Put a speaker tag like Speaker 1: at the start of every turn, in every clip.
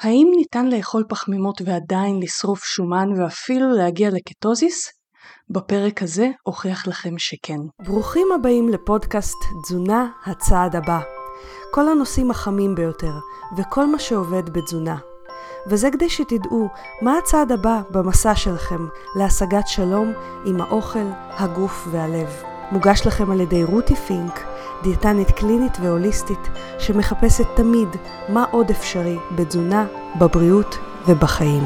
Speaker 1: האם ניתן לאכול פחמימות ועדיין לשרוף שומן ואפילו להגיע לקטוזיס? בפרק הזה אוכיח לכם שכן. ברוכים הבאים לפודקאסט תזונה הצעד הבא. כל הנושאים החמים ביותר וכל מה שעובד בתזונה. וזה כדי שתדעו מה הצעד הבא במסע שלכם להשגת שלום עם האוכל, הגוף והלב. מוגש לכם על ידי רותי פינק, דיאטנית קלינית והוליסטית שמחפשת תמיד מה עוד אפשרי בתזונה, בבריאות ובחיים.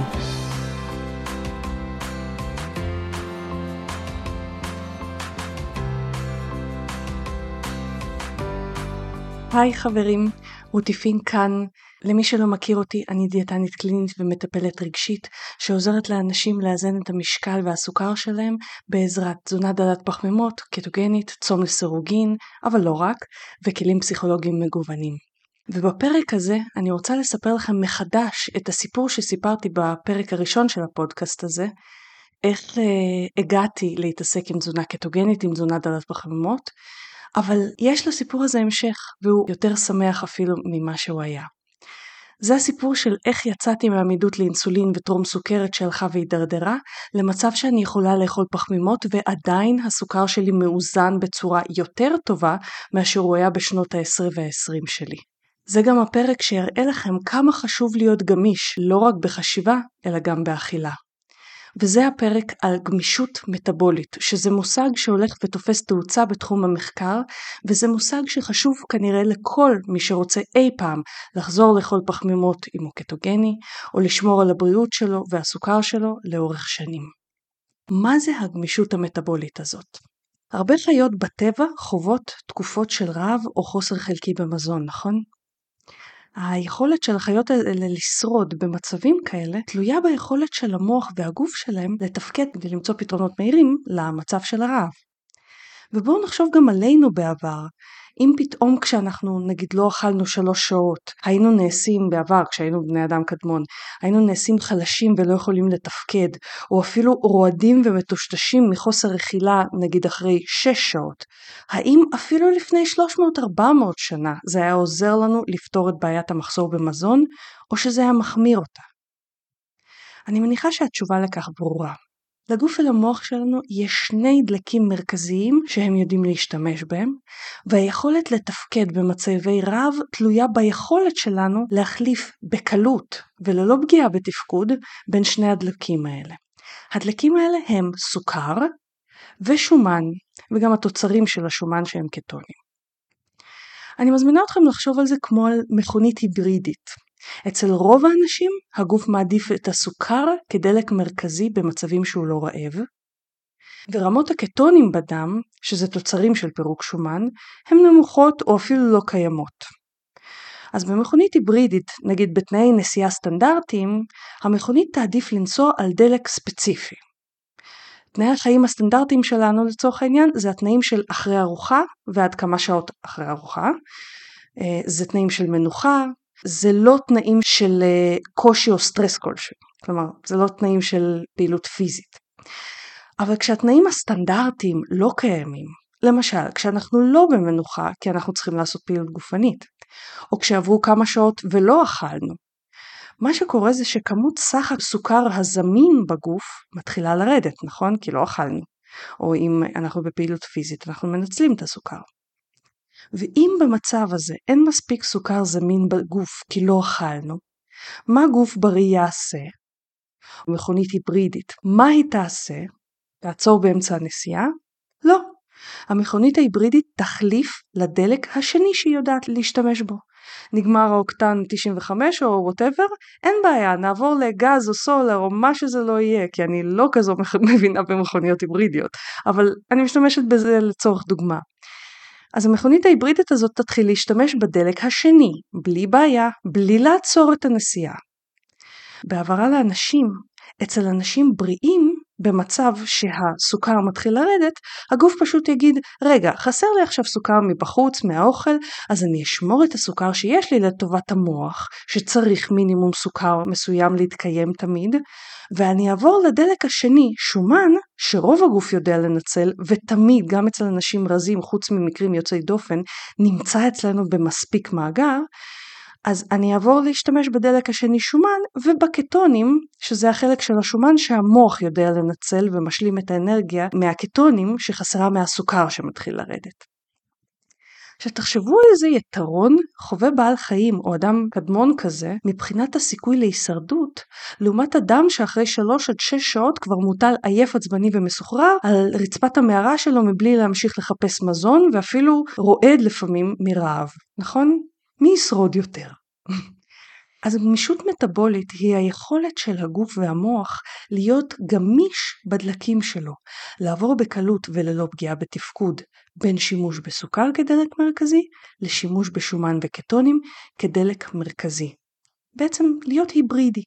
Speaker 1: היי חברים, רותי פינק כאן. למי שלא מכיר אותי, אני דיאטנית קלינית ומטפלת רגשית שעוזרת לאנשים לאזן את המשקל והסוכר שלהם בעזרת תזונה דלת פחמימות, קטוגנית, צום לסירוגין, אבל לא רק, וכלים פסיכולוגיים מגוונים. ובפרק הזה אני רוצה לספר לכם מחדש את הסיפור שסיפרתי בפרק הראשון של הפודקאסט הזה, איך אה, הגעתי להתעסק עם תזונה קטוגנית, עם תזונה דלת פחמימות, אבל יש לסיפור הזה המשך, והוא יותר שמח אפילו ממה שהוא היה. זה הסיפור של איך יצאתי מעמידות לאינסולין וטרום סוכרת שהלכה והידרדרה, למצב שאני יכולה לאכול פחמימות ועדיין הסוכר שלי מאוזן בצורה יותר טובה מאשר הוא היה בשנות ה-10 וה-20 שלי. זה גם הפרק שיראה לכם כמה חשוב להיות גמיש, לא רק בחשיבה, אלא גם באכילה. וזה הפרק על גמישות מטבולית, שזה מושג שהולך ותופס תאוצה בתחום המחקר, וזה מושג שחשוב כנראה לכל מי שרוצה אי פעם לחזור לאכול פחמימות אם הוא קטוגני, או לשמור על הבריאות שלו והסוכר שלו לאורך שנים. מה זה הגמישות המטבולית הזאת? הרבה חיות בטבע חוות תקופות של רעב או חוסר חלקי במזון, נכון? היכולת של החיות האלה לשרוד במצבים כאלה תלויה ביכולת של המוח והגוף שלהם לתפקד כדי למצוא פתרונות מהירים למצב של הרעב. ובואו נחשוב גם עלינו בעבר. אם פתאום כשאנחנו נגיד לא אכלנו שלוש שעות, היינו נעשים בעבר כשהיינו בני אדם קדמון, היינו נעשים חלשים ולא יכולים לתפקד, או אפילו רועדים ומטושטשים מחוסר אכילה נגיד אחרי שש שעות, האם אפילו לפני 300-400 שנה זה היה עוזר לנו לפתור את בעיית המחסור במזון, או שזה היה מחמיר אותה? אני מניחה שהתשובה לכך ברורה. לגוף ולמוח שלנו יש שני דלקים מרכזיים שהם יודעים להשתמש בהם, והיכולת לתפקד במצבי רעב תלויה ביכולת שלנו להחליף בקלות וללא פגיעה בתפקוד בין שני הדלקים האלה. הדלקים האלה הם סוכר ושומן, וגם התוצרים של השומן שהם קטונים. אני מזמינה אתכם לחשוב על זה כמו על מכונית היברידית. אצל רוב האנשים הגוף מעדיף את הסוכר כדלק מרכזי במצבים שהוא לא רעב, ורמות הקטונים בדם, שזה תוצרים של פירוק שומן, הן נמוכות או אפילו לא קיימות. אז במכונית היברידית, נגיד בתנאי נסיעה סטנדרטיים, המכונית תעדיף לנסוע על דלק ספציפי. תנאי החיים הסטנדרטיים שלנו לצורך העניין זה התנאים של אחרי ארוחה ועד כמה שעות אחרי ארוחה. אה, זה תנאים של מנוחה, זה לא תנאים של אה, קושי או סטרס כלשהו, כלומר זה לא תנאים של פעילות פיזית. אבל כשהתנאים הסטנדרטיים לא קיימים, למשל כשאנחנו לא במנוחה כי אנחנו צריכים לעשות פעילות גופנית, או כשעברו כמה שעות ולא אכלנו, מה שקורה זה שכמות סך הסוכר הזמין בגוף מתחילה לרדת, נכון? כי לא אכלנו. או אם אנחנו בפעילות פיזית אנחנו מנצלים את הסוכר. ואם במצב הזה אין מספיק סוכר זמין בגוף כי לא אכלנו, מה גוף בריא יעשה? מכונית היברידית, מה היא תעשה? תעצור באמצע הנסיעה? לא. המכונית ההיברידית תחליף לדלק השני שהיא יודעת להשתמש בו. נגמר האוקטן 95 או whatever, אין בעיה, נעבור לגז או סולר או מה שזה לא יהיה, כי אני לא כזו מבינה במכוניות היברידיות, אבל אני משתמשת בזה לצורך דוגמה. אז המכונית ההיברידית הזאת תתחיל להשתמש בדלק השני, בלי בעיה, בלי לעצור את הנסיעה. בהעברה לאנשים, אצל אנשים בריאים, במצב שהסוכר מתחיל לרדת, הגוף פשוט יגיד, רגע, חסר לי עכשיו סוכר מבחוץ, מהאוכל, אז אני אשמור את הסוכר שיש לי לטובת המוח, שצריך מינימום סוכר מסוים להתקיים תמיד, ואני אעבור לדלק השני, שומן, שרוב הגוף יודע לנצל, ותמיד, גם אצל אנשים רזים, חוץ ממקרים יוצאי דופן, נמצא אצלנו במספיק מאגר, אז אני אעבור להשתמש בדלק השני שומן ובקטונים שזה החלק של השומן שהמוח יודע לנצל ומשלים את האנרגיה מהקטונים שחסרה מהסוכר שמתחיל לרדת. עכשיו תחשבו על איזה יתרון חווה בעל חיים או אדם קדמון כזה מבחינת הסיכוי להישרדות לעומת אדם שאחרי 3 עד 6 שעות כבר מוטל עייף עצבני ומסוחרר על רצפת המערה שלו מבלי להמשיך לחפש מזון ואפילו רועד לפעמים מרעב, נכון? מי ישרוד יותר? אז גמישות מטבולית היא היכולת של הגוף והמוח להיות גמיש בדלקים שלו, לעבור בקלות וללא פגיעה בתפקוד בין שימוש בסוכר כדלק מרכזי לשימוש בשומן וקטונים כדלק מרכזי. בעצם להיות היברידי.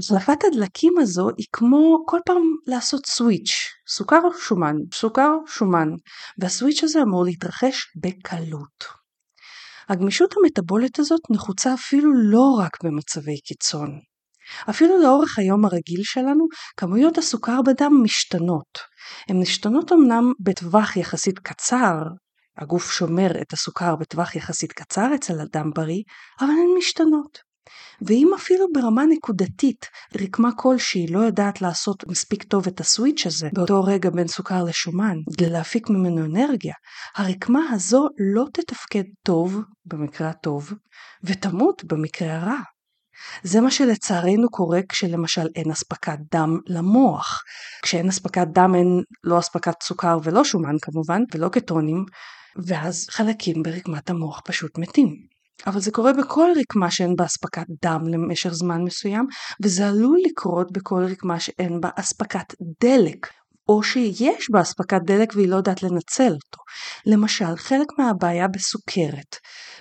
Speaker 1: החלפת הדלקים הזו היא כמו כל פעם לעשות סוויץ', סוכר שומן, סוכר שומן, והסוויץ' הזה אמור להתרחש בקלות. הגמישות המטבולית הזאת נחוצה אפילו לא רק במצבי קיצון. אפילו לאורך היום הרגיל שלנו, כמויות הסוכר בדם משתנות. הן משתנות אמנם בטווח יחסית קצר, הגוף שומר את הסוכר בטווח יחסית קצר אצל אדם בריא, אבל הן משתנות. ואם אפילו ברמה נקודתית רקמה כלשהי לא יודעת לעשות מספיק טוב את הסוויץ' הזה באותו רגע בין סוכר לשומן כדי להפיק ממנו אנרגיה, הרקמה הזו לא תתפקד טוב במקרה הטוב ותמות במקרה הרע. זה מה שלצערנו קורה כשלמשל אין אספקת דם למוח. כשאין אספקת דם אין לא אספקת סוכר ולא שומן כמובן ולא קטונים ואז חלקים ברקמת המוח פשוט מתים. אבל זה קורה בכל רקמה שאין בה אספקת דם למשך זמן מסוים, וזה עלול לקרות בכל רקמה שאין בה אספקת דלק, או שיש בה אספקת דלק והיא לא יודעת לנצל אותו. למשל, חלק מהבעיה בסוכרת,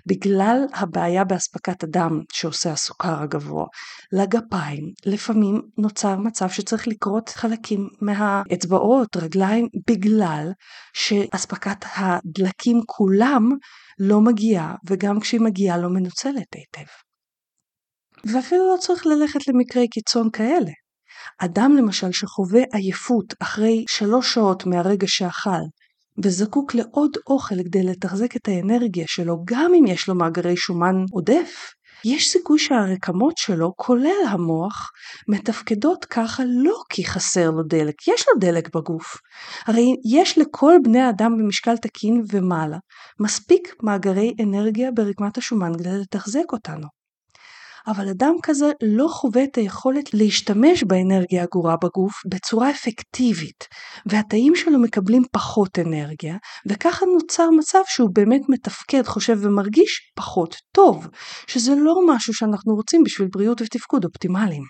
Speaker 1: בגלל הבעיה באספקת הדם שעושה הסוכר הגבוה, לגפיים, לפעמים נוצר מצב שצריך לקרות חלקים מהאצבעות, רגליים, בגלל שאספקת הדלקים כולם לא מגיעה, וגם כשהיא מגיעה לא מנוצלת היטב. ואפילו לא צריך ללכת למקרי קיצון כאלה. אדם למשל שחווה עייפות אחרי שלוש שעות מהרגע שאכל, וזקוק לעוד אוכל כדי לתחזק את האנרגיה שלו, גם אם יש לו מאגרי שומן עודף, יש סיכוי שהרקמות שלו, כולל המוח, מתפקדות ככה לא כי חסר לו דלק, יש לו דלק בגוף. הרי יש לכל בני האדם במשקל תקין ומעלה מספיק מאגרי אנרגיה ברקמת השומן כדי לתחזק אותנו. אבל אדם כזה לא חווה את היכולת להשתמש באנרגיה הגורה בגוף בצורה אפקטיבית, והתאים שלו מקבלים פחות אנרגיה, וככה נוצר מצב שהוא באמת מתפקד, חושב ומרגיש פחות טוב, שזה לא משהו שאנחנו רוצים בשביל בריאות ותפקוד אופטימליים.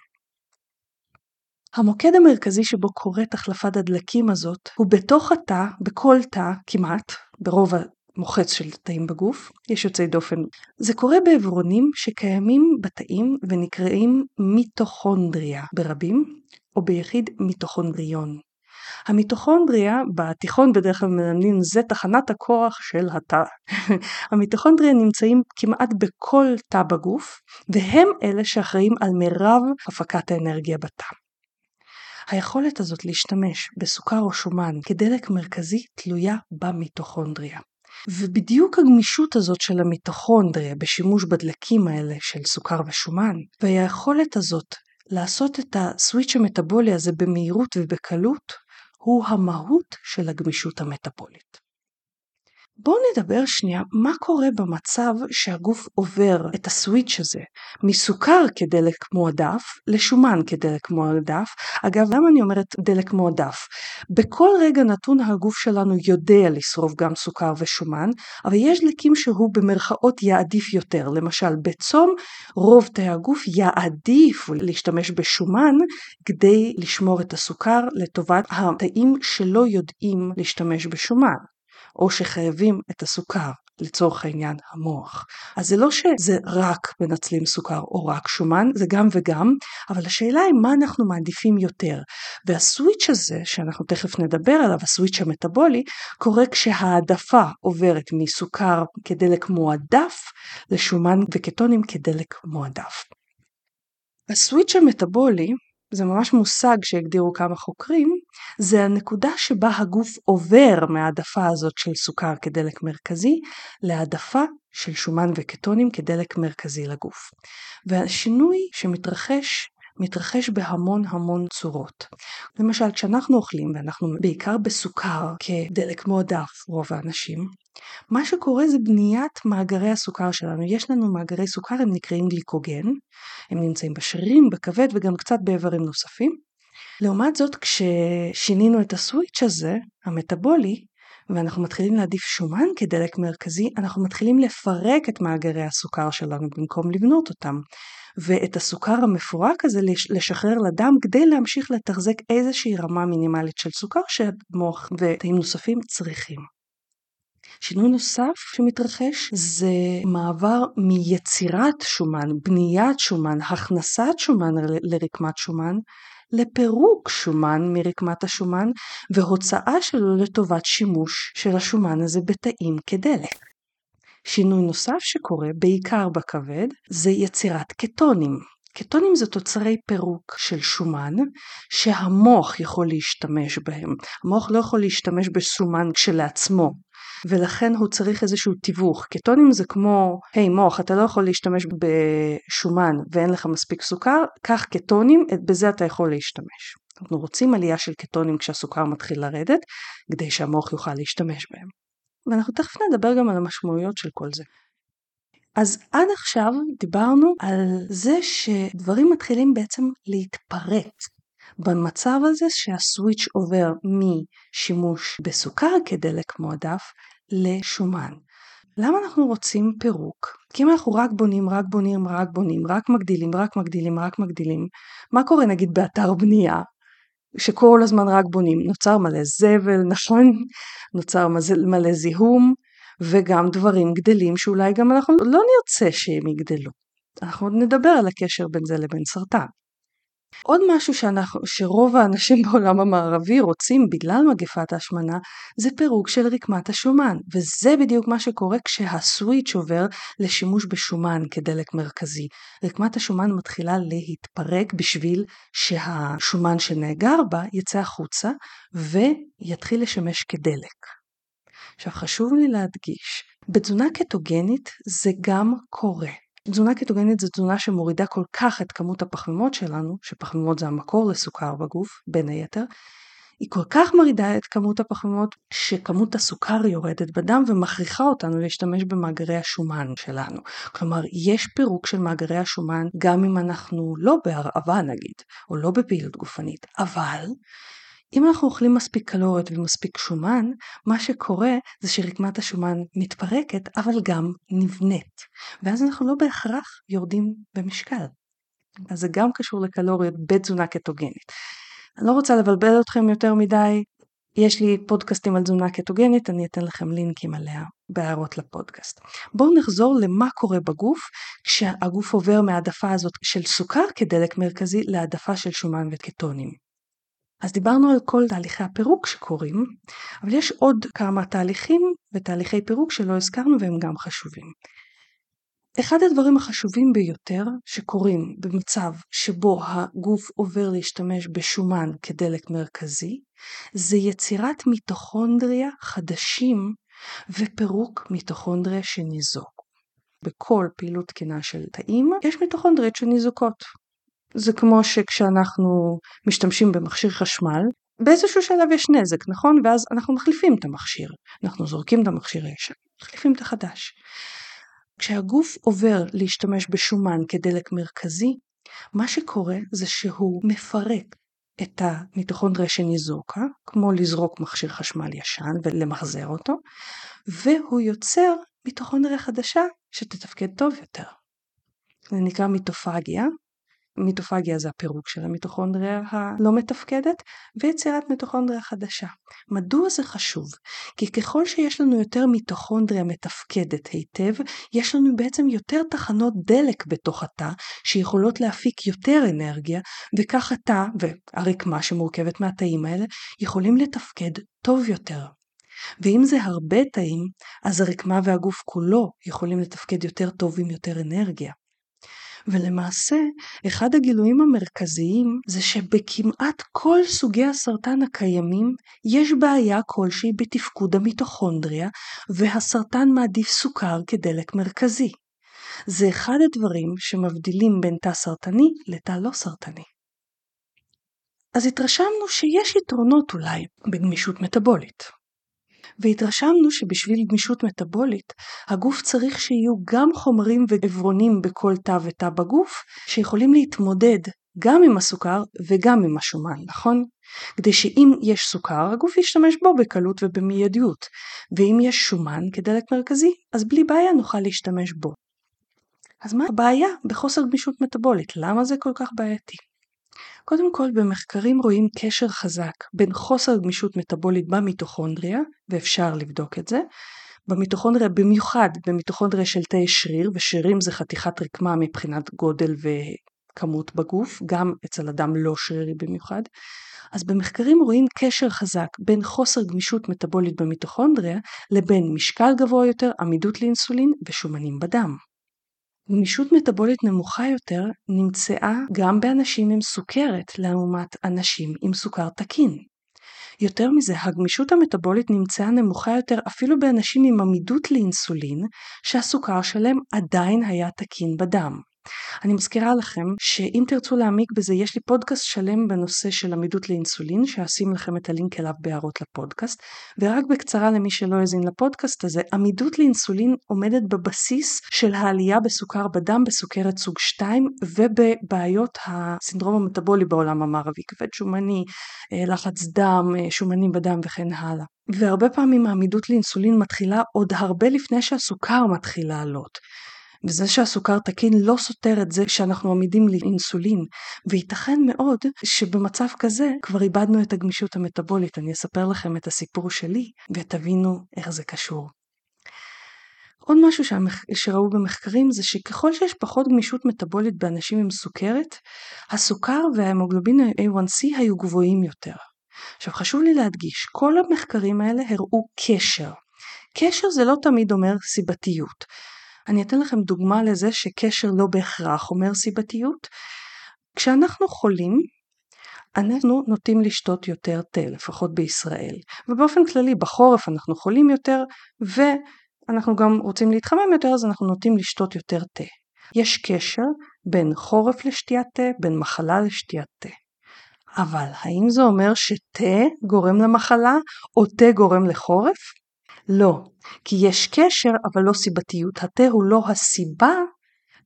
Speaker 1: המוקד המרכזי שבו קורית החלפת הדלקים הזאת הוא בתוך התא, בכל תא כמעט, ברוב מוחץ של תאים בגוף, יש יוצאי דופן. זה קורה בעברונים שקיימים בתאים ונקראים מיטוכונדריה ברבים, או ביחיד מיטוכונדריון. המיטוכונדריה בתיכון בדרך כלל מלמדים זה תחנת הכוח של התא. המיטוכונדריה נמצאים כמעט בכל תא בגוף והם אלה שאחראים על מירב הפקת האנרגיה בתא. היכולת הזאת להשתמש בסוכר או שומן כדלק מרכזי תלויה במיטוכונדריה. ובדיוק הגמישות הזאת של המיטוכונדריה בשימוש בדלקים האלה של סוכר ושומן, והיכולת הזאת לעשות את הסוויץ' המטאבולי הזה במהירות ובקלות, הוא המהות של הגמישות המטאבולית. בואו נדבר שנייה מה קורה במצב שהגוף עובר את הסוויץ' הזה מסוכר כדלק מועדף לשומן כדלק מועדף. אגב, למה אני אומרת דלק מועדף? בכל רגע נתון הגוף שלנו יודע לשרוף גם סוכר ושומן, אבל יש דלקים שהוא במרכאות יעדיף יותר. למשל, בצום רוב תאי הגוף יעדיף להשתמש בשומן כדי לשמור את הסוכר לטובת התאים שלא יודעים להשתמש בשומן. או שחייבים את הסוכר, לצורך העניין המוח. אז זה לא שזה רק מנצלים סוכר או רק שומן, זה גם וגם, אבל השאלה היא מה אנחנו מעדיפים יותר. והסוויץ' הזה, שאנחנו תכף נדבר עליו, הסוויץ' המטאבולי, קורה כשהעדפה עוברת מסוכר כדלק מועדף לשומן וקטונים כדלק מועדף. הסוויץ' המטאבולי זה ממש מושג שהגדירו כמה חוקרים, זה הנקודה שבה הגוף עובר מהעדפה הזאת של סוכר כדלק מרכזי להעדפה של שומן וקטונים כדלק מרכזי לגוף. והשינוי שמתרחש מתרחש בהמון המון צורות. למשל כשאנחנו אוכלים ואנחנו בעיקר בסוכר כדלק מועדף רוב האנשים, מה שקורה זה בניית מאגרי הסוכר שלנו. יש לנו מאגרי סוכר, הם נקראים גליקוגן, הם נמצאים בשרירים, בכבד וגם קצת באיברים נוספים. לעומת זאת כששינינו את הסוויץ' הזה, המטאבולי, ואנחנו מתחילים להעדיף שומן כדלק מרכזי, אנחנו מתחילים לפרק את מאגרי הסוכר שלנו במקום לבנות אותם. ואת הסוכר המפורק הזה לשחרר לדם כדי להמשיך לתחזק איזושהי רמה מינימלית של סוכר שהמוח ותאים נוספים צריכים. שינוי נוסף שמתרחש זה מעבר מיצירת שומן, בניית שומן, הכנסת שומן לרקמת שומן, לפירוק שומן מרקמת השומן והוצאה שלו לטובת שימוש של השומן הזה בתאים כדלק. שינוי נוסף שקורה, בעיקר בכבד, זה יצירת קטונים. קטונים זה תוצרי פירוק של שומן שהמוח יכול להשתמש בהם. המוח לא יכול להשתמש בשומן כשלעצמו, ולכן הוא צריך איזשהו תיווך. קטונים זה כמו, היי hey, מוח, אתה לא יכול להשתמש בשומן ואין לך מספיק סוכר, קח קטונים, בזה אתה יכול להשתמש. אנחנו רוצים עלייה של קטונים כשהסוכר מתחיל לרדת, כדי שהמוח יוכל להשתמש בהם. ואנחנו תכף נדבר גם על המשמעויות של כל זה. אז עד עכשיו דיברנו על זה שדברים מתחילים בעצם להתפרק במצב הזה שהסוויץ' עובר משימוש בסוכר כדלק מועדף לשומן. למה אנחנו רוצים פירוק? כי אם אנחנו רק בונים, רק בונים, רק בונים, רק מגדילים, רק מגדילים, רק מגדילים, מה קורה נגיד באתר בנייה? שכל הזמן רק בונים, נוצר מלא זבל, נכון? נוצר מלא זיהום, וגם דברים גדלים שאולי גם אנחנו לא נרצה שהם יגדלו. אנחנו עוד נדבר על הקשר בין זה לבין סרטן. עוד משהו שאנחנו, שרוב האנשים בעולם המערבי רוצים בגלל מגפת ההשמנה זה פירוק של רקמת השומן וזה בדיוק מה שקורה כשהסוויץ' עובר לשימוש בשומן כדלק מרכזי. רקמת השומן מתחילה להתפרק בשביל שהשומן שנאגר בה יצא החוצה ויתחיל לשמש כדלק. עכשיו חשוב לי להדגיש, בתזונה קטוגנית זה גם קורה. תזונה קטוגנית זו תזונה שמורידה כל כך את כמות הפחמימות שלנו, שפחמימות זה המקור לסוכר בגוף, בין היתר, היא כל כך מורידה את כמות הפחמימות שכמות הסוכר יורדת בדם ומכריחה אותנו להשתמש במאגרי השומן שלנו. כלומר, יש פירוק של מאגרי השומן גם אם אנחנו לא בהרעבה נגיד, או לא בפעילות גופנית, אבל אם אנחנו אוכלים מספיק קלוריות ומספיק שומן, מה שקורה זה שרקמת השומן מתפרקת אבל גם נבנית, ואז אנחנו לא בהכרח יורדים במשקל. אז זה גם קשור לקלוריות בתזונה קטוגנית. אני לא רוצה לבלבל אתכם יותר מדי, יש לי פודקאסטים על תזונה קטוגנית, אני אתן לכם לינקים עליה בהערות לפודקאסט. בואו נחזור למה קורה בגוף כשהגוף עובר מהעדפה הזאת של סוכר כדלק מרכזי להעדפה של שומן וקטונים. אז דיברנו על כל תהליכי הפירוק שקורים, אבל יש עוד כמה תהליכים ותהליכי פירוק שלא הזכרנו והם גם חשובים. אחד הדברים החשובים ביותר שקורים במצב שבו הגוף עובר להשתמש בשומן כדלק מרכזי, זה יצירת מיטוכונדריה חדשים ופירוק מיטוכונדריה שניזוק. בכל פעילות תקינה של תאים יש מיטוכונדריות שניזוקות. זה כמו שכשאנחנו משתמשים במכשיר חשמל, באיזשהו שלב יש נזק, נכון? ואז אנחנו מחליפים את המכשיר. אנחנו זורקים את המכשיר הישן, מחליפים את החדש. כשהגוף עובר להשתמש בשומן כדלק מרכזי, מה שקורה זה שהוא מפרק את המיטוכונדריה שניזוקה, כמו לזרוק מכשיר חשמל ישן ולמחזר אותו, והוא יוצר מיטוכונדריה חדשה שתתפקד טוב יותר. זה נקרא מיטופגיה, מיטופגיה זה הפירוק של המיטוכונדריה הלא מתפקדת ויצירת מיטוכונדריה חדשה. מדוע זה חשוב? כי ככל שיש לנו יותר מיטוכונדריה מתפקדת היטב, יש לנו בעצם יותר תחנות דלק בתוך התא שיכולות להפיק יותר אנרגיה וכך התא והרקמה שמורכבת מהתאים האלה יכולים לתפקד טוב יותר. ואם זה הרבה תאים, אז הרקמה והגוף כולו יכולים לתפקד יותר טוב עם יותר אנרגיה. ולמעשה, אחד הגילויים המרכזיים זה שבכמעט כל סוגי הסרטן הקיימים יש בעיה כלשהי בתפקוד המיטוכונדריה, והסרטן מעדיף סוכר כדלק מרכזי. זה אחד הדברים שמבדילים בין תא סרטני לתא לא סרטני. אז התרשמנו שיש יתרונות אולי בגמישות מטבולית. והתרשמנו שבשביל גמישות מטבולית, הגוף צריך שיהיו גם חומרים ועברונים בכל תא ותא בגוף, שיכולים להתמודד גם עם הסוכר וגם עם השומן, נכון? כדי שאם יש סוכר, הגוף ישתמש בו בקלות ובמיידיות, ואם יש שומן כדלק מרכזי, אז בלי בעיה נוכל להשתמש בו. אז מה הבעיה בחוסר גמישות מטבולית? למה זה כל כך בעייתי? קודם כל במחקרים רואים קשר חזק בין חוסר גמישות מטבולית במיטוכונדריה, ואפשר לבדוק את זה, במיטוכונדריה במיוחד במיטוכונדריה של תאי שריר, ושרירים זה חתיכת רקמה מבחינת גודל וכמות בגוף, גם אצל אדם לא שרירי במיוחד, אז במחקרים רואים קשר חזק בין חוסר גמישות מטבולית במיטוכונדריה לבין משקל גבוה יותר, עמידות לאינסולין ושומנים בדם. גמישות מטבולית נמוכה יותר נמצאה גם באנשים עם סוכרת לעומת אנשים עם סוכר תקין. יותר מזה, הגמישות המטבולית נמצאה נמוכה יותר אפילו באנשים עם עמידות לאינסולין, שהסוכר שלהם עדיין היה תקין בדם. אני מזכירה לכם שאם תרצו להעמיק בזה יש לי פודקאסט שלם בנושא של עמידות לאינסולין שאשים לכם את הלינק אליו בהערות לפודקאסט ורק בקצרה למי שלא האזין לפודקאסט הזה עמידות לאינסולין עומדת בבסיס של העלייה בסוכר בדם בסוכרת סוג 2 ובבעיות הסינדרום המטבולי בעולם המערבי כבד שומני, אה, לחץ דם, אה, שומנים בדם וכן הלאה. והרבה פעמים העמידות לאינסולין מתחילה עוד הרבה לפני שהסוכר מתחיל לעלות. וזה שהסוכר תקין לא סותר את זה שאנחנו עמידים לאינסולין, וייתכן מאוד שבמצב כזה כבר איבדנו את הגמישות המטבולית. אני אספר לכם את הסיפור שלי ותבינו איך זה קשור. עוד משהו שראו במחקרים זה שככל שיש פחות גמישות מטבולית באנשים עם סוכרת, הסוכר וההמוגלובין A1C היו גבוהים יותר. עכשיו חשוב לי להדגיש, כל המחקרים האלה הראו קשר. קשר זה לא תמיד אומר סיבתיות. אני אתן לכם דוגמה לזה שקשר לא בהכרח אומר סיבתיות. כשאנחנו חולים, אנחנו נוטים לשתות יותר תה, לפחות בישראל. ובאופן כללי בחורף אנחנו חולים יותר, ואנחנו גם רוצים להתחמם יותר, אז אנחנו נוטים לשתות יותר תה. יש קשר בין חורף לשתיית תה, בין מחלה לשתיית תה. אבל האם זה אומר שתה גורם למחלה או תה גורם לחורף? לא, כי יש קשר אבל לא סיבתיות. התה הוא לא הסיבה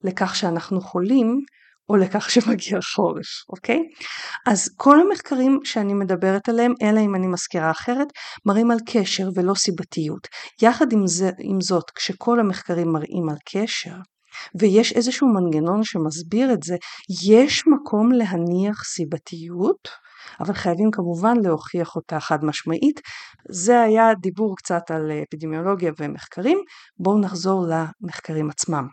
Speaker 1: לכך שאנחנו חולים או לכך שמגיע חורף, אוקיי? אז כל המחקרים שאני מדברת עליהם, אלא אם אני מזכירה אחרת, מראים על קשר ולא סיבתיות. יחד עם, זה, עם זאת, כשכל המחקרים מראים על קשר, ויש איזשהו מנגנון שמסביר את זה, יש מקום להניח סיבתיות, אבל חייבים כמובן להוכיח אותה חד משמעית. זה היה דיבור קצת על אפידמיולוגיה ומחקרים, בואו נחזור למחקרים עצמם.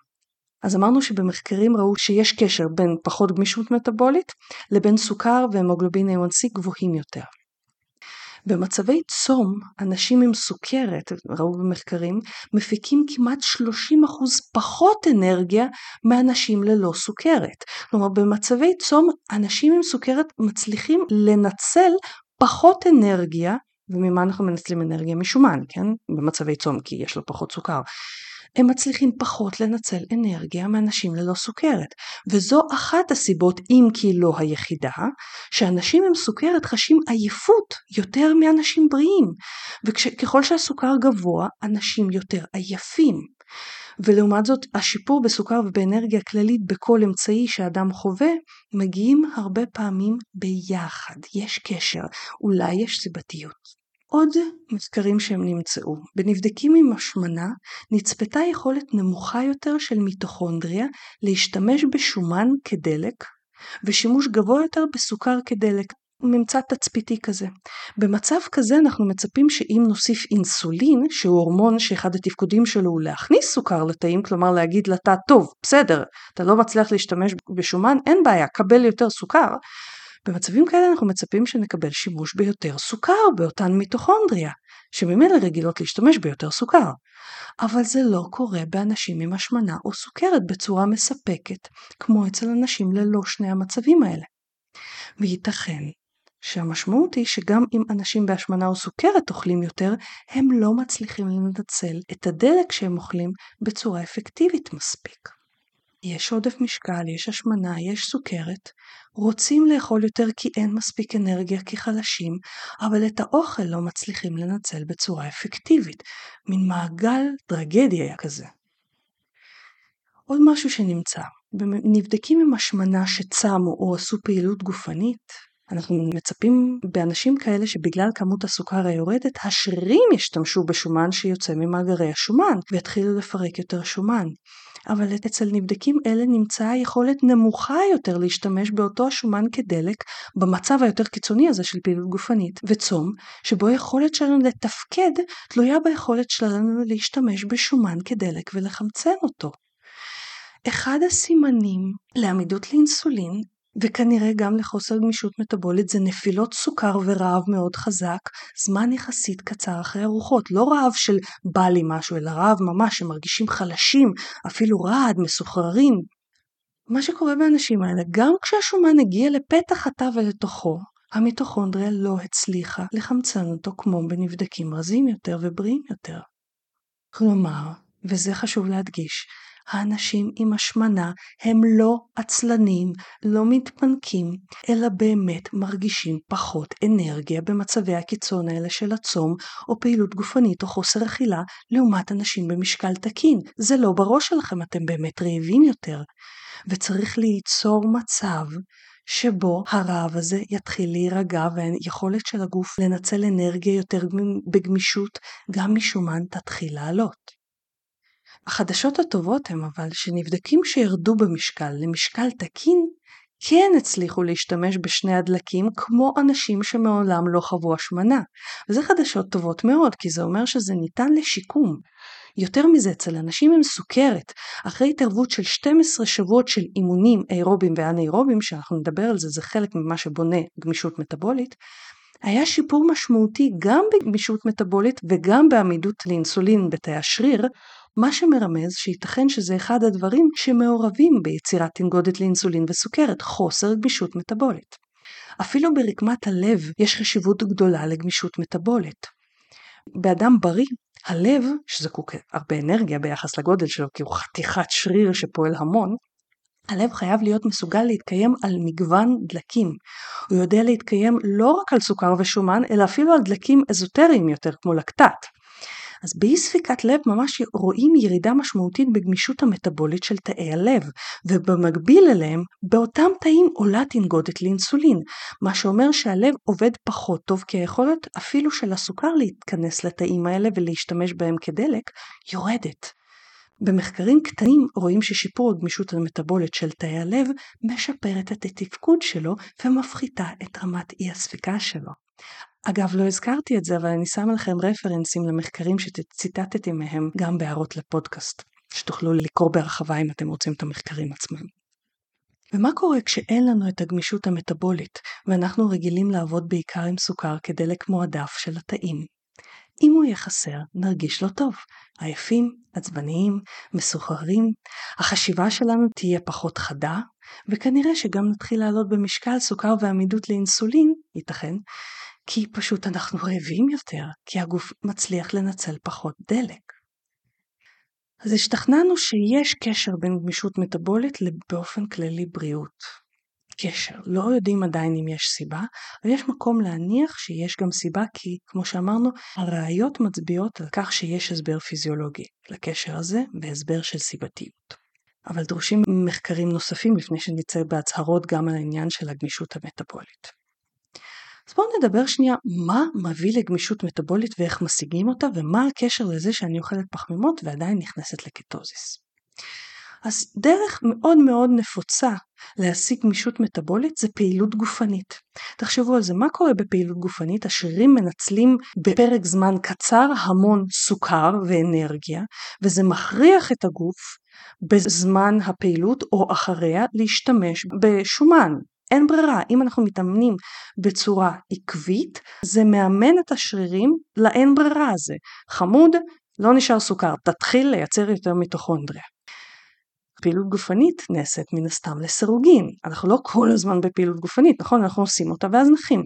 Speaker 1: אז אמרנו שבמחקרים ראו שיש קשר בין פחות גמישות מטבולית לבין סוכר והמוגלובין A1C גבוהים יותר. במצבי צום, אנשים עם סוכרת, ראו במחקרים, מפיקים כמעט 30% פחות אנרגיה מאנשים ללא סוכרת. כלומר, במצבי צום, אנשים עם סוכרת מצליחים לנצל פחות אנרגיה, וממה אנחנו מנצלים אנרגיה? משומן, כן? במצבי צום, כי יש לו פחות סוכר. הם מצליחים פחות לנצל אנרגיה מאנשים ללא סוכרת. וזו אחת הסיבות, אם כי לא היחידה, שאנשים עם סוכרת חשים עייפות יותר מאנשים בריאים. וככל שהסוכר גבוה, אנשים יותר עייפים. ולעומת זאת השיפור בסוכר ובאנרגיה כללית בכל אמצעי שאדם חווה מגיעים הרבה פעמים ביחד, יש קשר, אולי יש סיבתיות. עוד מחקרים שהם נמצאו, בנבדקים עם השמנה נצפתה יכולת נמוכה יותר של מיטוכונדריה להשתמש בשומן כדלק ושימוש גבוה יותר בסוכר כדלק, ממצא תצפיתי כזה. במצב כזה אנחנו מצפים שאם נוסיף אינסולין, שהוא הורמון שאחד התפקודים שלו הוא להכניס סוכר לתאים, כלומר להגיד לתא, טוב, בסדר, אתה לא מצליח להשתמש בשומן, אין בעיה, קבל יותר סוכר. במצבים כאלה אנחנו מצפים שנקבל שימוש ביותר סוכר באותן מיטוכונדריה, שממילא רגילות להשתמש ביותר סוכר. אבל זה לא קורה באנשים עם השמנה או סוכרת בצורה מספקת, כמו אצל אנשים ללא שני המצבים האלה. וייתכן שהמשמעות היא שגם אם אנשים בהשמנה או סוכרת אוכלים יותר, הם לא מצליחים לנצל את הדלק שהם אוכלים בצורה אפקטיבית מספיק. יש עודף משקל, יש השמנה, יש סוכרת, רוצים לאכול יותר כי אין מספיק אנרגיה כי חלשים, אבל את האוכל לא מצליחים לנצל בצורה אפקטיבית, מין מעגל טרגדיה כזה. עוד משהו שנמצא, נבדקים עם השמנה שצמו או עשו פעילות גופנית, אנחנו מצפים באנשים כאלה שבגלל כמות הסוכר היורדת, השרירים ישתמשו בשומן שיוצא ממאגרי השומן ויתחילו לפרק יותר שומן. אבל אצל נבדקים אלה נמצאה יכולת נמוכה יותר להשתמש באותו השומן כדלק במצב היותר קיצוני הזה של פעילות גופנית וצום, שבו היכולת שלנו לתפקד תלויה ביכולת שלנו להשתמש בשומן כדלק ולחמצן אותו. אחד הסימנים לעמידות לאינסולין וכנראה גם לחוסר גמישות מטבולית זה נפילות סוכר ורעב מאוד חזק, זמן יחסית קצר אחרי ארוחות, לא רעב של בא לי משהו, אלא רעב ממש שמרגישים חלשים, אפילו רעד, מסוחררים. מה שקורה באנשים האלה, גם כשהשומן הגיע לפתח התא ולתוכו, המיטוכונדריה לא הצליחה לחמצן אותו כמו בנבדקים רזים יותר ובריאים יותר. כלומר, וזה חשוב להדגיש, האנשים עם השמנה הם לא עצלנים, לא מתפנקים, אלא באמת מרגישים פחות אנרגיה במצבי הקיצון האלה של הצום, או פעילות גופנית או חוסר אכילה, לעומת אנשים במשקל תקין. זה לא בראש שלכם, אתם באמת רעבים יותר. וצריך ליצור מצב שבו הרעב הזה יתחיל להירגע והיכולת של הגוף לנצל אנרגיה יותר בגמישות גם משומן תתחיל לעלות. החדשות הטובות הן אבל שנבדקים שירדו במשקל למשקל תקין כן הצליחו להשתמש בשני הדלקים כמו אנשים שמעולם לא חוו השמנה. וזה חדשות טובות מאוד כי זה אומר שזה ניתן לשיקום. יותר מזה אצל אנשים עם סוכרת אחרי התערבות של 12 שבועות של אימונים אירובים ואנאירובים שאנחנו נדבר על זה זה חלק ממה שבונה גמישות מטבולית היה שיפור משמעותי גם בגמישות מטבולית וגם בעמידות לאינסולין בתאי השריר מה שמרמז שייתכן שזה אחד הדברים שמעורבים ביצירת תנגודת לאינסולין וסוכרת, חוסר גמישות מטבולית. אפילו ברקמת הלב יש חשיבות גדולה לגמישות מטבולית. באדם בריא, הלב, שזקוק הרבה אנרגיה ביחס לגודל שלו כי הוא חתיכת שריר שפועל המון, הלב חייב להיות מסוגל להתקיים על מגוון דלקים. הוא יודע להתקיים לא רק על סוכר ושומן, אלא אפילו על דלקים אזוטריים יותר כמו לקטט. אז באי ספיקת לב ממש רואים ירידה משמעותית בגמישות המטבולית של תאי הלב, ובמקביל אליהם, באותם תאים עולה תנגודת לאינסולין, מה שאומר שהלב עובד פחות טוב כי היכולת אפילו של הסוכר להתכנס לתאים האלה ולהשתמש בהם כדלק, יורדת. במחקרים קטנים רואים ששיפור הגמישות המטבולית של תאי הלב משפרת את התפקוד שלו ומפחיתה את רמת אי הספיקה שלו. אגב, לא הזכרתי את זה, אבל אני שמה לכם רפרנסים למחקרים שציטטתי מהם גם בהערות לפודקאסט, שתוכלו לקרוא בהרחבה אם אתם רוצים את המחקרים עצמם. ומה קורה כשאין לנו את הגמישות המטבולית, ואנחנו רגילים לעבוד בעיקר עם סוכר כדלק מועדף של התאים? אם הוא יהיה חסר, נרגיש לא טוב, עייפים, עצבניים, מסוחררים, החשיבה שלנו תהיה פחות חדה, וכנראה שגם נתחיל לעלות במשקל סוכר ועמידות לאינסולין, ייתכן, כי פשוט אנחנו רעבים יותר, כי הגוף מצליח לנצל פחות דלק. אז השתכנענו שיש קשר בין גמישות מטבולית באופן כללי בריאות. קשר, לא יודעים עדיין אם יש סיבה, אבל יש מקום להניח שיש גם סיבה כי, כמו שאמרנו, הראיות מצביעות על כך שיש הסבר פיזיולוגי לקשר הזה והסבר של סיבתיות. אבל דרושים מחקרים נוספים לפני שנצא בהצהרות גם על העניין של הגמישות המטבולית. אז בואו נדבר שנייה מה מביא לגמישות מטבולית ואיך משיגים אותה ומה הקשר לזה שאני אוכלת פחמימות ועדיין נכנסת לקטוזיס. אז דרך מאוד מאוד נפוצה להשיג גמישות מטבולית זה פעילות גופנית. תחשבו על זה, מה קורה בפעילות גופנית? השרירים מנצלים בפרק זמן קצר המון סוכר ואנרגיה וזה מכריח את הגוף בזמן הפעילות או אחריה להשתמש בשומן אין ברירה, אם אנחנו מתאמנים בצורה עקבית, זה מאמן את השרירים לאין ברירה הזה. חמוד, לא נשאר סוכר, תתחיל לייצר יותר מיטוכונדריה. פעילות גופנית נעשית מן הסתם לסירוגין, אנחנו לא כל הזמן בפעילות גופנית, נכון? אנחנו עושים אותה ואז נחים.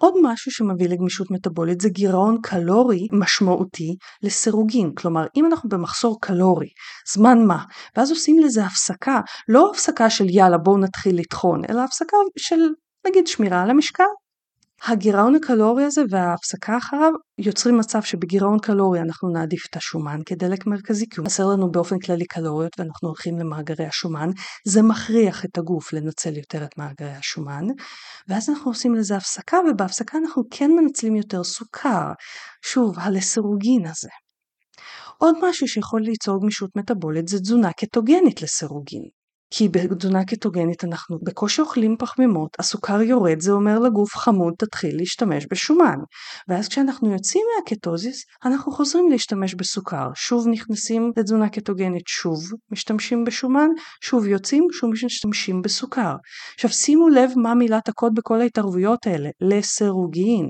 Speaker 1: עוד משהו שמביא לגמישות מטבולית זה גירעון קלורי משמעותי לסירוגין. כלומר, אם אנחנו במחסור קלורי, זמן מה, ואז עושים לזה הפסקה, לא הפסקה של יאללה בואו נתחיל לטחון, אלא הפסקה של נגיד שמירה על המשקל, הגירעון הקלורי הזה וההפסקה אחריו יוצרים מצב שבגירעון קלורי אנחנו נעדיף את השומן כדלק מרכזי כי הוא חסר לנו באופן כללי קלוריות ואנחנו הולכים למאגרי השומן. זה מכריח את הגוף לנצל יותר את מאגרי השומן ואז אנחנו עושים לזה הפסקה ובהפסקה אנחנו כן מנצלים יותר סוכר. שוב הלסירוגין הזה. עוד משהו שיכול ליצור גמישות מטבולית זה תזונה קטוגנית לסירוגין כי בתזונה קטוגנית אנחנו בקושי אוכלים פחמימות, הסוכר יורד, זה אומר לגוף חמוד תתחיל להשתמש בשומן. ואז כשאנחנו יוצאים מהקטוזיס, אנחנו חוזרים להשתמש בסוכר. שוב נכנסים לתזונה קטוגנית, שוב משתמשים בשומן, שוב יוצאים, שוב משתמשים בסוכר. עכשיו שימו לב מה מילת הקוד בכל ההתערבויות האלה, לסירוגין.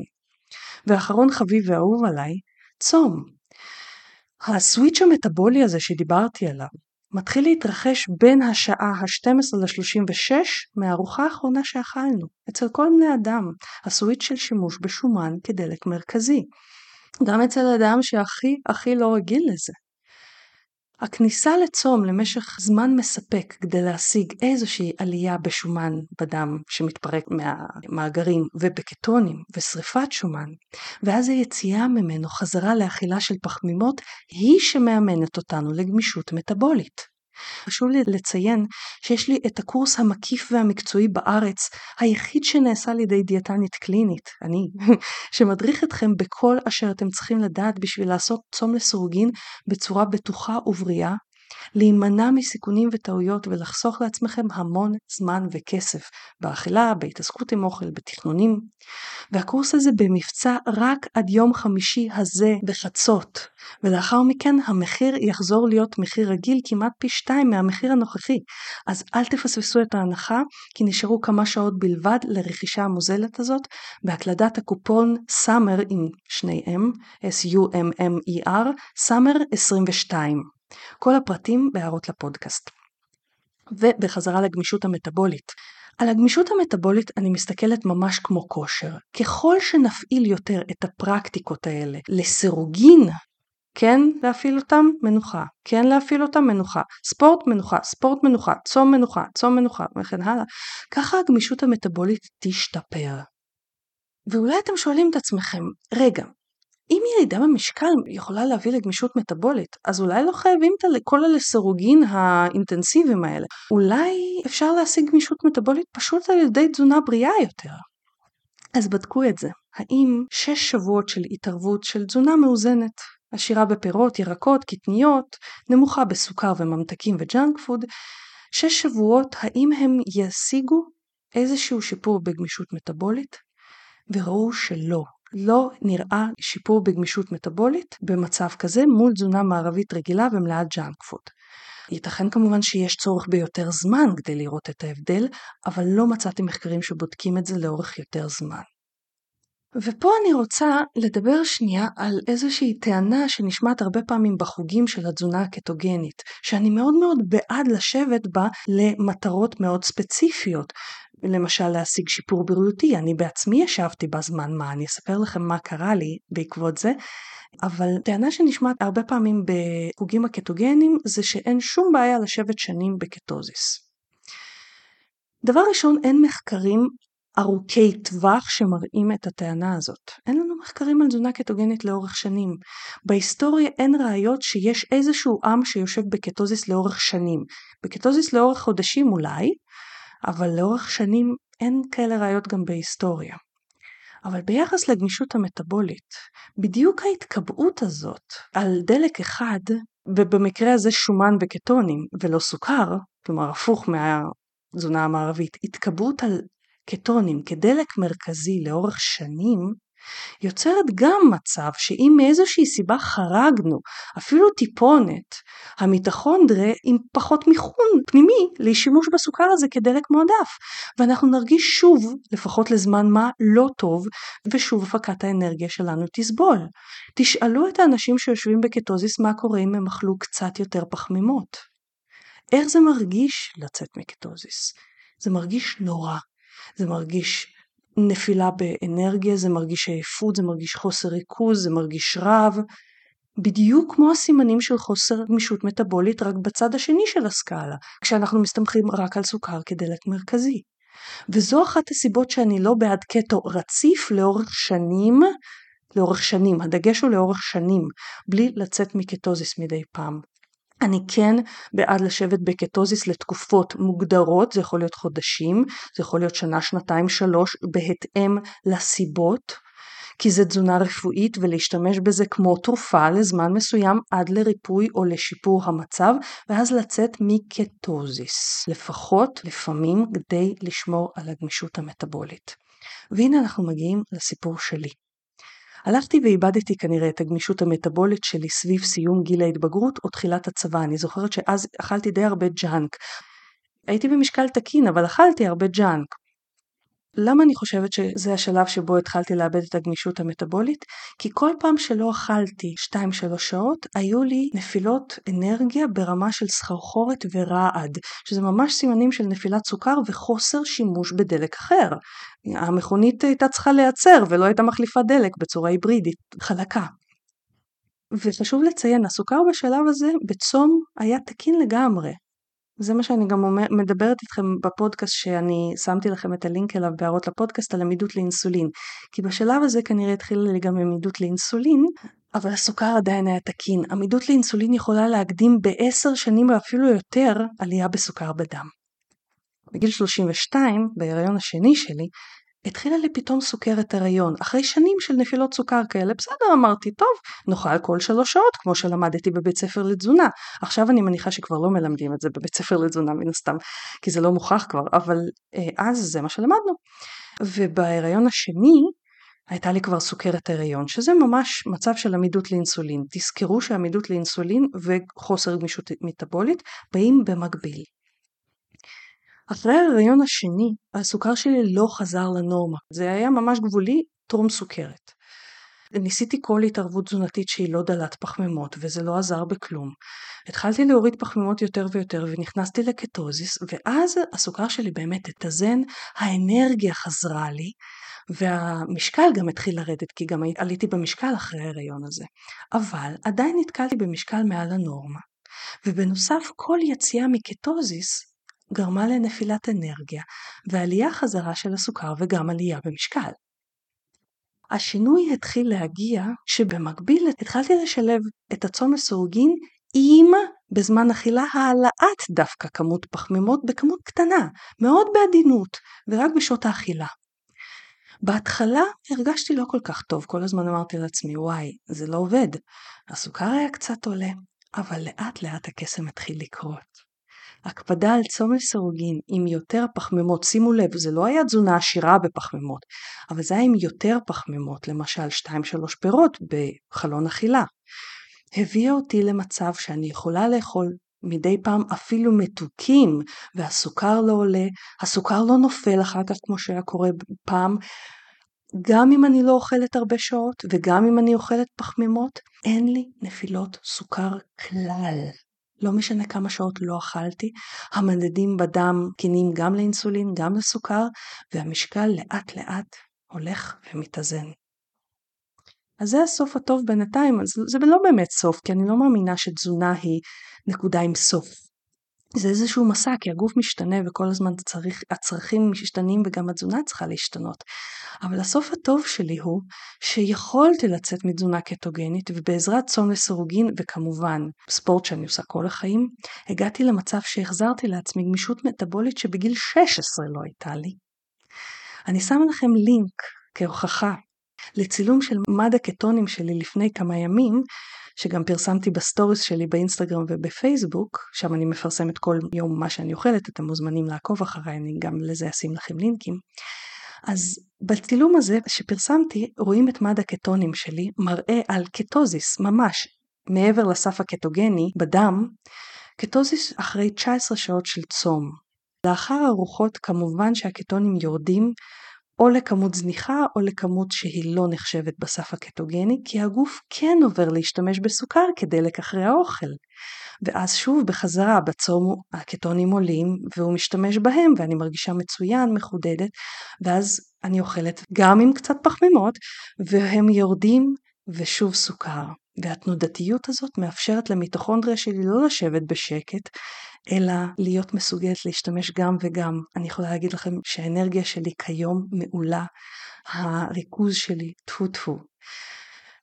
Speaker 1: ואחרון חביב ואהוב עליי, צום. הסוויץ' המטאבולי הזה שדיברתי עליו, מתחיל להתרחש בין השעה ה-12 ל-36 מהארוחה האחרונה שאכלנו. אצל כל בני אדם, הסוויץ' של שימוש בשומן כדלק מרכזי. גם אצל אדם שהכי הכי לא רגיל לזה. הכניסה לצום למשך זמן מספק כדי להשיג איזושהי עלייה בשומן בדם שמתפרק מהמאגרים ובקטונים ושריפת שומן, ואז היציאה ממנו חזרה לאכילה של פחמימות היא שמאמנת אותנו לגמישות מטבולית. חשוב לי לציין שיש לי את הקורס המקיף והמקצועי בארץ, היחיד שנעשה על ידי דיאטנית קלינית, אני, שמדריך אתכם בכל אשר אתם צריכים לדעת בשביל לעשות צום לסורוגין בצורה בטוחה ובריאה, להימנע מסיכונים וטעויות ולחסוך לעצמכם המון זמן וכסף באכילה, בהתעסקות עם אוכל, בתכנונים. והקורס הזה במבצע רק עד יום חמישי הזה בחצות, ולאחר מכן המחיר יחזור להיות מחיר רגיל כמעט פי שתיים מהמחיר הנוכחי. אז אל תפספסו את ההנחה, כי נשארו כמה שעות בלבד לרכישה המוזלת הזאת, בהקלדת הקופון סאמר עם שני M, S-U-M-M-E-R, סאמר 22. כל הפרטים בהערות לפודקאסט. ובחזרה לגמישות המטבולית. על הגמישות המטבולית אני מסתכלת ממש כמו כושר. ככל שנפעיל יותר את הפרקטיקות האלה לסירוגין, כן להפעיל אותם מנוחה, כן להפעיל אותם מנוחה, ספורט מנוחה, ספורט מנוחה, צום מנוחה, צום מנוחה וכן הלאה, ככה הגמישות המטבולית תשתפר. ואולי אתם שואלים את עצמכם, רגע, אם ירידה במשקל יכולה להביא לגמישות מטבולית, אז אולי לא חייבים את כל הלסירוגין האינטנסיביים האלה. אולי אפשר להשיג גמישות מטבולית פשוט על ידי תזונה בריאה יותר. אז בדקו את זה. האם שש שבועות של התערבות של תזונה מאוזנת, עשירה בפירות, ירקות, קטניות, נמוכה בסוכר וממתקים וג'אנק פוד, שש שבועות האם הם ישיגו איזשהו שיפור בגמישות מטבולית? וראו שלא. לא נראה שיפור בגמישות מטבולית במצב כזה מול תזונה מערבית רגילה ומלאת ג'אנק פוד. ייתכן כמובן שיש צורך ביותר זמן כדי לראות את ההבדל, אבל לא מצאתי מחקרים שבודקים את זה לאורך יותר זמן. ופה אני רוצה לדבר שנייה על איזושהי טענה שנשמעת הרבה פעמים בחוגים של התזונה הקטוגנית, שאני מאוד מאוד בעד לשבת בה למטרות מאוד ספציפיות, למשל להשיג שיפור בריאותי, אני בעצמי ישבתי בזמן מה, אני אספר לכם מה קרה לי בעקבות זה, אבל טענה שנשמעת הרבה פעמים בחוגים הקטוגנים זה שאין שום בעיה לשבת שנים בקטוזיס. דבר ראשון, אין מחקרים ארוכי טווח שמראים את הטענה הזאת. אין לנו מחקרים על תזונה קטוגנית לאורך שנים. בהיסטוריה אין ראיות שיש איזשהו עם שיושב בקטוזיס לאורך שנים. בקטוזיס לאורך חודשים אולי, אבל לאורך שנים אין כאלה ראיות גם בהיסטוריה. אבל ביחס לגמישות המטבולית, בדיוק ההתקבעות הזאת על דלק אחד, ובמקרה הזה שומן וקטונים ולא סוכר, כלומר הפוך מהתזונה המערבית, התקבעות על קטונים כדלק מרכזי לאורך שנים, יוצרת גם מצב שאם מאיזושהי סיבה חרגנו אפילו טיפונת, המיטוכונדריה עם פחות מיכון פנימי לשימוש בסוכר הזה כדלק מועדף, ואנחנו נרגיש שוב, לפחות לזמן מה, לא טוב, ושוב הפקת האנרגיה שלנו תסבול. תשאלו את האנשים שיושבים בקטוזיס מה קורה אם הם אכלו קצת יותר פחמימות. איך זה מרגיש לצאת מקטוזיס? זה מרגיש נורא. זה מרגיש נפילה באנרגיה, זה מרגיש עייפות, זה מרגיש חוסר ריכוז, זה מרגיש רעב. בדיוק כמו הסימנים של חוסר גמישות מטבולית רק בצד השני של הסקאלה, כשאנחנו מסתמכים רק על סוכר כדלק מרכזי. וזו אחת הסיבות שאני לא בעד קטו רציף לאורך שנים, לאורך שנים, הדגש הוא לאורך שנים, בלי לצאת מקטוזיס מדי פעם. אני כן בעד לשבת בקטוזיס לתקופות מוגדרות, זה יכול להיות חודשים, זה יכול להיות שנה, שנתיים, שלוש, בהתאם לסיבות, כי זה תזונה רפואית ולהשתמש בזה כמו תרופה לזמן מסוים עד לריפוי או לשיפור המצב, ואז לצאת מקטוזיס, לפחות לפעמים כדי לשמור על הגמישות המטבולית. והנה אנחנו מגיעים לסיפור שלי. הלכתי ואיבדתי כנראה את הגמישות המטבולית שלי סביב סיום גיל ההתבגרות או תחילת הצבא. אני זוכרת שאז אכלתי די הרבה ג'אנק. הייתי במשקל תקין, אבל אכלתי הרבה ג'אנק. למה אני חושבת שזה השלב שבו התחלתי לאבד את הגמישות המטבולית? כי כל פעם שלא אכלתי 2-3 שעות, היו לי נפילות אנרגיה ברמה של סחרחורת ורעד, שזה ממש סימנים של נפילת סוכר וחוסר שימוש בדלק אחר. המכונית הייתה צריכה להיעצר ולא הייתה מחליפה דלק בצורה היברידית חלקה. וחשוב לציין, הסוכר בשלב הזה בצום היה תקין לגמרי. זה מה שאני גם אומר, מדברת איתכם בפודקאסט שאני שמתי לכם את הלינק אליו בהערות לפודקאסט על עמידות לאינסולין. כי בשלב הזה כנראה התחילה לי גם עמידות לאינסולין, אבל הסוכר עדיין היה תקין. עמידות לאינסולין יכולה להקדים בעשר שנים ואפילו יותר עלייה בסוכר בדם. בגיל 32, בהיריון השני שלי, התחילה לי פתאום סוכרת הריון, אחרי שנים של נפילות סוכר כאלה, בסדר אמרתי, טוב, נאכל כל שלוש שעות כמו שלמדתי בבית ספר לתזונה. עכשיו אני מניחה שכבר לא מלמדים את זה בבית ספר לתזונה מן הסתם, כי זה לא מוכח כבר, אבל אה, אז זה מה שלמדנו. ובהיריון השני, הייתה לי כבר סוכרת הריון, שזה ממש מצב של עמידות לאינסולין. תזכרו שעמידות לאינסולין וחוסר גמישות מטבולית באים במקביל. אחרי ההריון השני, הסוכר שלי לא חזר לנורמה. זה היה ממש גבולי, טרום סוכרת. ניסיתי כל התערבות תזונתית שהיא לא דלת פחמימות, וזה לא עזר בכלום. התחלתי להוריד פחמימות יותר ויותר, ונכנסתי לקטוזיס, ואז הסוכר שלי באמת התאזן, האנרגיה חזרה לי, והמשקל גם התחיל לרדת, כי גם עליתי במשקל אחרי ההריון הזה. אבל עדיין נתקלתי במשקל מעל הנורמה. ובנוסף, כל יציאה מקטוזיס גרמה לנפילת אנרגיה ועלייה חזרה של הסוכר וגם עלייה במשקל. השינוי התחיל להגיע כשבמקביל התחלתי לשלב את הצום לסורוגין עם בזמן אכילה העלאת דווקא כמות פחמימות בכמות קטנה, מאוד בעדינות, ורק בשעות האכילה. בהתחלה הרגשתי לא כל כך טוב, כל הזמן אמרתי לעצמי, וואי, זה לא עובד. הסוכר היה קצת עולה, אבל לאט לאט הקסם התחיל לקרות. הקפדה על צום לסירוגין עם יותר פחמימות, שימו לב, זה לא היה תזונה עשירה בפחמימות, אבל זה היה עם יותר פחמימות, למשל 2-3 פירות בחלון אכילה. הביאה אותי למצב שאני יכולה לאכול מדי פעם אפילו מתוקים, והסוכר לא עולה, הסוכר לא נופל אחר כך כמו שהיה קורה פעם, גם אם אני לא אוכלת הרבה שעות וגם אם אני אוכלת פחמימות, אין לי נפילות סוכר כלל. לא משנה כמה שעות לא אכלתי, המדדים בדם תקינים גם לאינסולין, גם לסוכר, והמשקל לאט לאט הולך ומתאזן. אז זה הסוף הטוב בינתיים, אז זה לא באמת סוף, כי אני לא מאמינה שתזונה היא נקודה עם סוף. זה איזשהו מסע, כי הגוף משתנה וכל הזמן צריך, הצרכים משתנים וגם התזונה צריכה להשתנות. אבל הסוף הטוב שלי הוא שיכולתי לצאת מתזונה קטוגנית ובעזרת צום לסירוגין וכמובן ספורט שאני עושה כל החיים, הגעתי למצב שהחזרתי לעצמי גמישות מטבולית שבגיל 16 לא הייתה לי. אני שמה לכם לינק כהוכחה לצילום של מד הקטונים שלי לפני כמה ימים, שגם פרסמתי בסטוריס שלי באינסטגרם ובפייסבוק, שם אני מפרסמת כל יום מה שאני אוכלת, אתם מוזמנים לעקוב אחריי, אני גם לזה אשים לכם לינקים. אז בצילום הזה שפרסמתי רואים את מד הקטונים שלי מראה על קטוזיס ממש מעבר לסף הקטוגני בדם, קטוזיס אחרי 19 שעות של צום. לאחר ארוחות כמובן שהקטונים יורדים או לכמות זניחה או לכמות שהיא לא נחשבת בסף הקטוגני, כי הגוף כן עובר להשתמש בסוכר כדלק אחרי האוכל. ואז שוב בחזרה בצום הקטונים עולים והוא משתמש בהם ואני מרגישה מצוין, מחודדת, ואז אני אוכלת גם עם קצת פחמימות והם יורדים ושוב סוכר. והתנודתיות הזאת מאפשרת למיטוכונדריה שלי לא לשבת בשקט, אלא להיות מסוגלת להשתמש גם וגם. אני יכולה להגיד לכם שהאנרגיה שלי כיום מעולה, הריכוז שלי טפו טפו.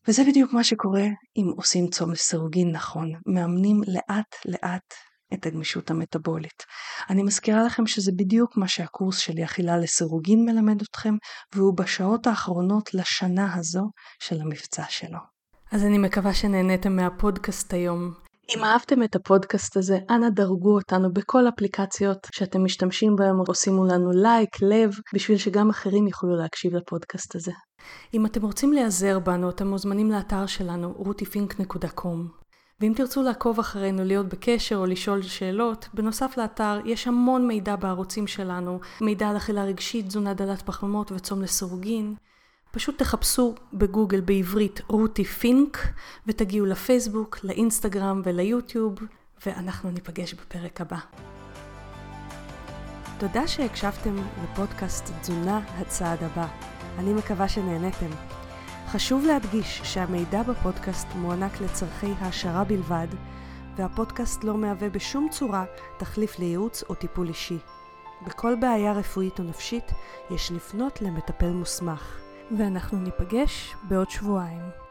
Speaker 1: וזה בדיוק מה שקורה אם עושים צום לסירוגין נכון, מאמנים לאט לאט את הגמישות המטבולית. אני מזכירה לכם שזה בדיוק מה שהקורס שלי אכילה לסירוגין מלמד אתכם, והוא בשעות האחרונות לשנה הזו של המבצע שלו. אז אני מקווה שנהניתם מהפודקאסט היום. אם אהבתם את הפודקאסט הזה, אנא דרגו אותנו בכל אפליקציות שאתם משתמשים בהם, או שימו לנו לייק, לב, בשביל שגם אחרים יוכלו להקשיב לפודקאסט הזה. אם אתם רוצים להיעזר בנו, אתם מוזמנים לאתר שלנו, rutifink.com. ואם תרצו לעקוב אחרינו, להיות בקשר או לשאול שאלות, בנוסף לאתר יש המון מידע בערוצים שלנו, מידע על אכילה רגשית, תזונה דלת פחמימות וצום לסירוגין. פשוט תחפשו בגוגל בעברית רותי פינק ותגיעו לפייסבוק, לאינסטגרם וליוטיוב, ואנחנו ניפגש בפרק הבא. תודה שהקשבתם לפודקאסט תזונה הצעד הבא. אני מקווה שנהניתם. חשוב להדגיש שהמידע בפודקאסט מוענק לצורכי העשרה בלבד, והפודקאסט לא מהווה בשום צורה תחליף לייעוץ או טיפול אישי. בכל בעיה רפואית או נפשית יש לפנות למטפל מוסמך. ואנחנו ניפגש בעוד שבועיים.